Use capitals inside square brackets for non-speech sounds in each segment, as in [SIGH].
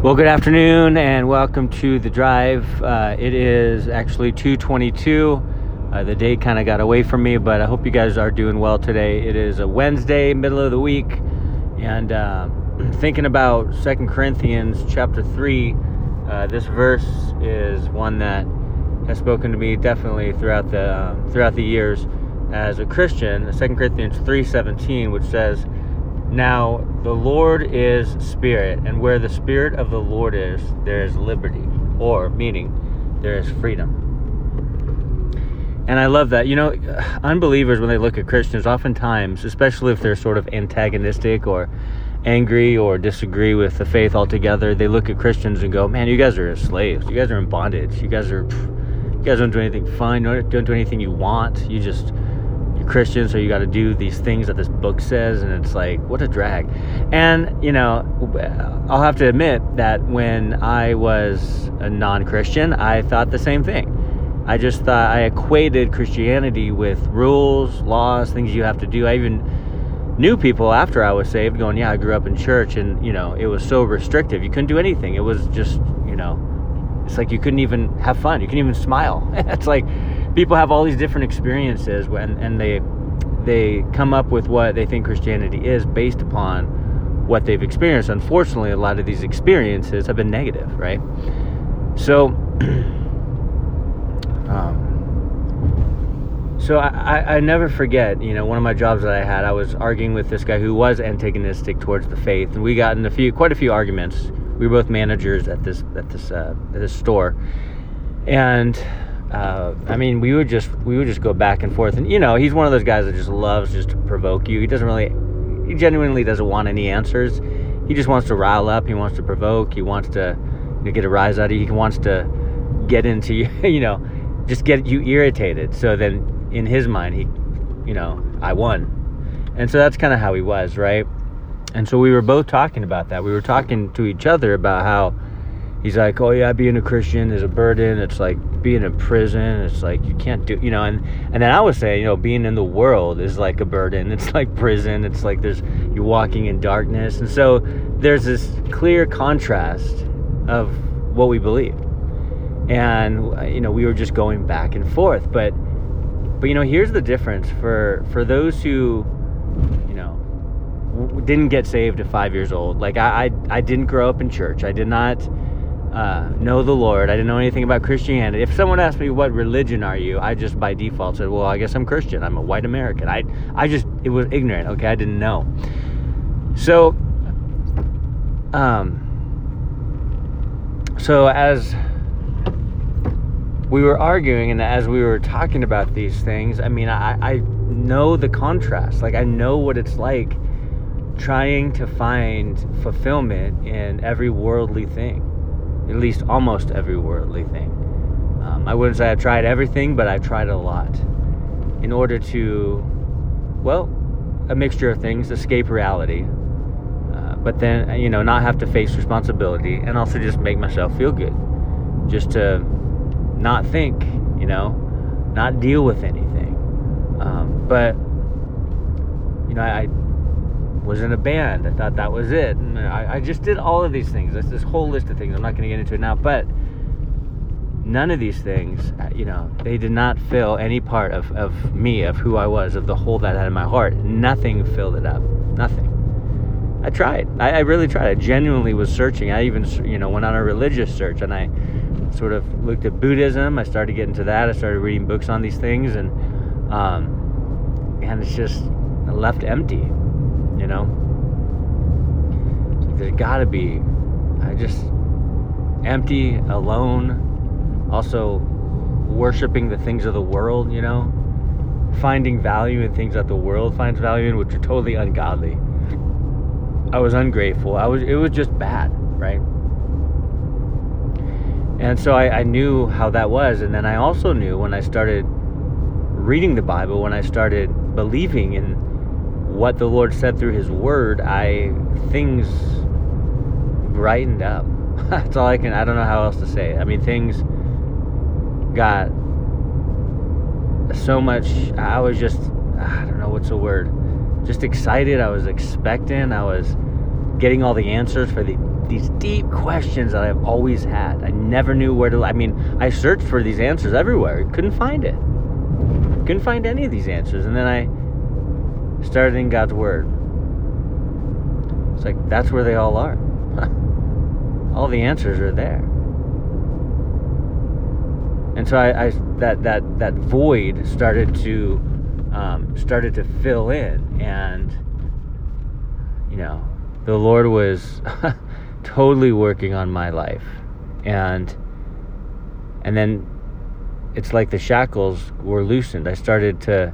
Well, good afternoon and welcome to the drive. Uh, it is actually 222. Uh, the day kind of got away from me, but I hope you guys are doing well today. It is a Wednesday, middle of the week, and uh, [CLEARS THROAT] thinking about Second Corinthians chapter 3. Uh, this verse is one that has spoken to me definitely throughout the um, throughout the years as a Christian. Second Corinthians 3:17, which says, now, the Lord is Spirit, and where the Spirit of the Lord is, there is liberty, or meaning, there is freedom. And I love that. You know, unbelievers, when they look at Christians, oftentimes, especially if they're sort of antagonistic or angry or disagree with the faith altogether, they look at Christians and go, man, you guys are slaves. You guys are in bondage. You guys are, you guys don't do anything. You don't do anything you want. You just Christian, so you got to do these things that this book says, and it's like, what a drag. And, you know, uh, I'll have to admit that when I was a non Christian, I thought the same thing. I just thought I equated Christianity with rules, laws, things you have to do. I even knew people after I was saved going, Yeah, I grew up in church, and, you know, it was so restrictive. You couldn't do anything. It was just, you know, it's like you couldn't even have fun. You couldn't even smile. [LAUGHS] it's like, people have all these different experiences when, and they they come up with what they think Christianity is based upon what they've experienced. Unfortunately, a lot of these experiences have been negative, right? So, [CLEARS THROAT] um, so I, I never forget, you know, one of my jobs that I had, I was arguing with this guy who was antagonistic towards the faith, and we got in a few, quite a few arguments. We were both managers at this at this uh, at this store, and uh, I mean, we would just we would just go back and forth, and you know, he's one of those guys that just loves just to provoke you. He doesn't really, he genuinely doesn't want any answers. He just wants to rile up. He wants to provoke. He wants to you know, get a rise out of you. He wants to get into you, [LAUGHS] you know, just get you irritated. So then, in his mind, he, you know, I won, and so that's kind of how he was, right? And so we were both talking about that. We were talking to each other about how he's like, "Oh yeah, being a Christian is a burden. It's like being in prison. It's like you can't do, you know." And and then I was saying, you know, being in the world is like a burden. [LAUGHS] It's like prison. It's like there's you're walking in darkness, and so there's this clear contrast of what we believe. And you know, we were just going back and forth, but but you know, here's the difference for for those who, you know, didn't get saved at five years old. Like I, I, I didn't grow up in church. I did not uh, know the Lord. I didn't know anything about Christianity. If someone asked me what religion are you, I just by default said, "Well, I guess I'm Christian. I'm a white American." I I just it was ignorant. Okay, I didn't know. So, um, so as we were arguing and as we were talking about these things, I mean, I I know the contrast. Like I know what it's like trying to find fulfillment in every worldly thing at least almost every worldly thing. Um, I wouldn't say I've tried everything, but I've tried a lot in order to, well, a mixture of things, escape reality, uh, but then, you know, not have to face responsibility and also just make myself feel good. Just to not think, you know, not deal with anything. Um, but, you know, I, was in a band. I thought that was it. I, I just did all of these things. That's this whole list of things. I'm not going to get into it now, but none of these things, uh, you know, they did not fill any part of, of me, of who I was, of the hole that I had in my heart. Nothing filled it up. Nothing. I tried. I, I really tried. I genuinely was searching. I even, you know, went on a religious search and I sort of looked at Buddhism. I started getting to that. I started reading books on these things and, um, and it's just left empty you know? There's gotta be. I just empty, alone, also worshiping the things of the world, you know? Finding value in things that the world finds value in, which are totally ungodly. I was ungrateful. I was it was just bad, right? And so I, I knew how that was, and then I also knew when I started reading the Bible, when I started believing in what the Lord said through His Word, I things brightened up. [LAUGHS] That's all I can. I don't know how else to say it. I mean, things got so much. I was just, I don't know what's the word. Just excited. I was expectant. I was getting all the answers for the these deep questions that I've always had. I never knew where to. I mean, I searched for these answers everywhere, couldn't find it. Couldn't find any of these answers, and then I started in God's Word. It's like that's where they all are. [LAUGHS] all the answers are there. And so I, I that that that void started to um, started to fill in, and you know, the Lord was [LAUGHS] totally working on my life, and and then it's like the shackles were loosened. I started to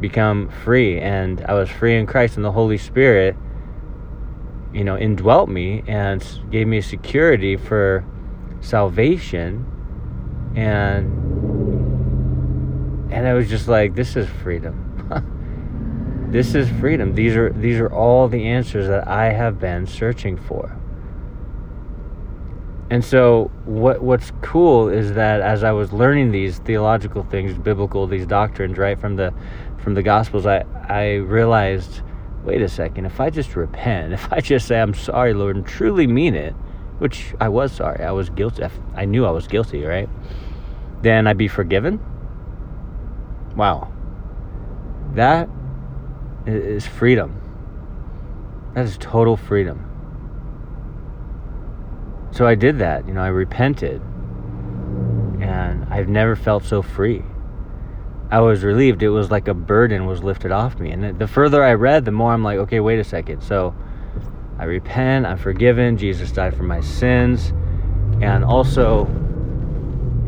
become free, and I was free in Christ, and the Holy Spirit, you know, indwelt me and gave me security for salvation, and and I was just like, this is freedom. [LAUGHS] this is freedom. These are these are all the answers that I have been searching for. And so what what's cool is that as I was learning these theological things, biblical, these doctrines, right, from the from the gospels, I, I realized, wait a second, if I just repent, [LAUGHS] if I just say I'm sorry, Lord, and truly mean it, which I was sorry, I was guilty I knew I was guilty, right? Then I'd be forgiven Wow. That is freedom. That is total freedom. So I did that. You know, I repented. And I've never felt so free. I was relieved. It was like a burden was lifted off me. And the further I read, the more I'm like, okay, wait a second. So I repent. I'm forgiven. Jesus died for my sins. And also,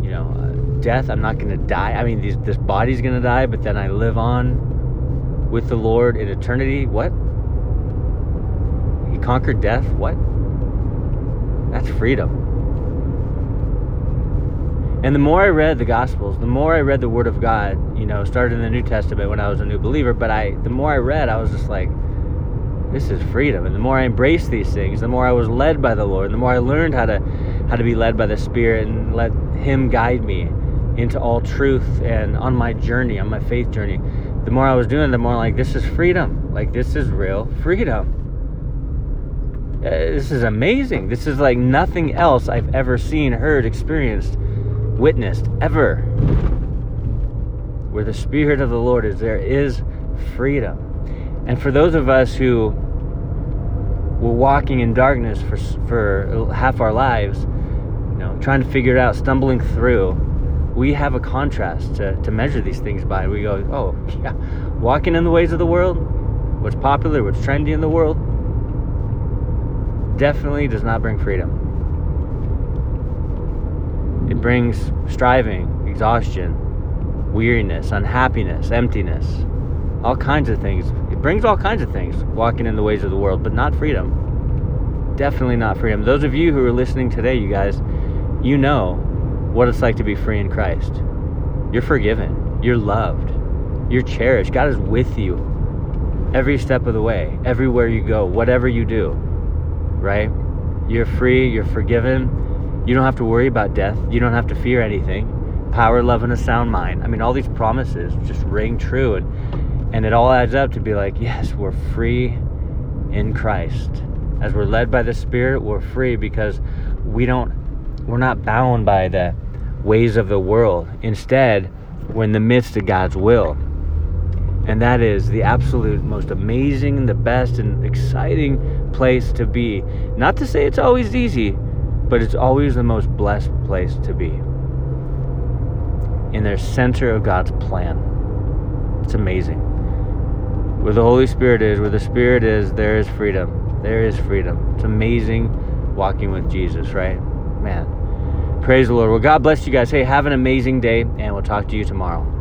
you know, uh, death. I'm not going to die. I mean, these, this body's going to die, but then I live on with the Lord in eternity. What? He conquered death? What? That's freedom. And the more I read the Gospels, the more I read the Word of God, you know, started in the New Testament when I was a new believer, but I, the more I read, I was just like, this is freedom. And the more I embraced these things, the more I was led by the Lord, and the more I learned how to, how to be led by the Spirit and let Him guide me into all truth and on my journey, on my faith journey, the more I was doing, the more like this is freedom. Like this is real freedom. Uh, this is amazing. This is like nothing else I've ever seen, heard, experienced, witnessed ever. Where the Spirit of the Lord is, there is freedom. And for those of us who were walking in darkness for for half our lives, you know, trying to figure it out, stumbling through, we have a contrast to, to measure these things by. We go, oh, [LAUGHS] yeah, walking in the ways of the world, what's popular, what's trendy in the world, definitely does not bring freedom. It brings striving, exhaustion, weariness, unhappiness, emptiness, all kinds of things. It brings all kinds of things walking in the ways of the world, but not freedom. Definitely not freedom. Those of you who are listening today, you guys, you know what it's like to be free in Christ. You're forgiven. You're loved. You're cherished. God is with you every step of the way, everywhere you go, whatever you do, right? You're free. You're forgiven. You don't have to worry about death. You don't have to fear anything. Power, love, and a sound mind. I mean, all these promises just ring true. And, and it all adds up to be like, yes, we're free in Christ. As we're led by the Spirit, we're free because we don't we're not bound by the ways of the world. Instead, we're in the midst of God's will. And that is the absolute most amazing, the best, and exciting place to be. Not to say it's always easy, but it's always the most blessed place to be. In the center of God's plan. It's amazing. Where the Holy Spirit is, where the Spirit is, there is freedom. There is freedom. It's amazing walking with Jesus, right? Man. Praise the Lord. Well, God bless you guys. Hey, have an amazing day, and we'll talk to you tomorrow.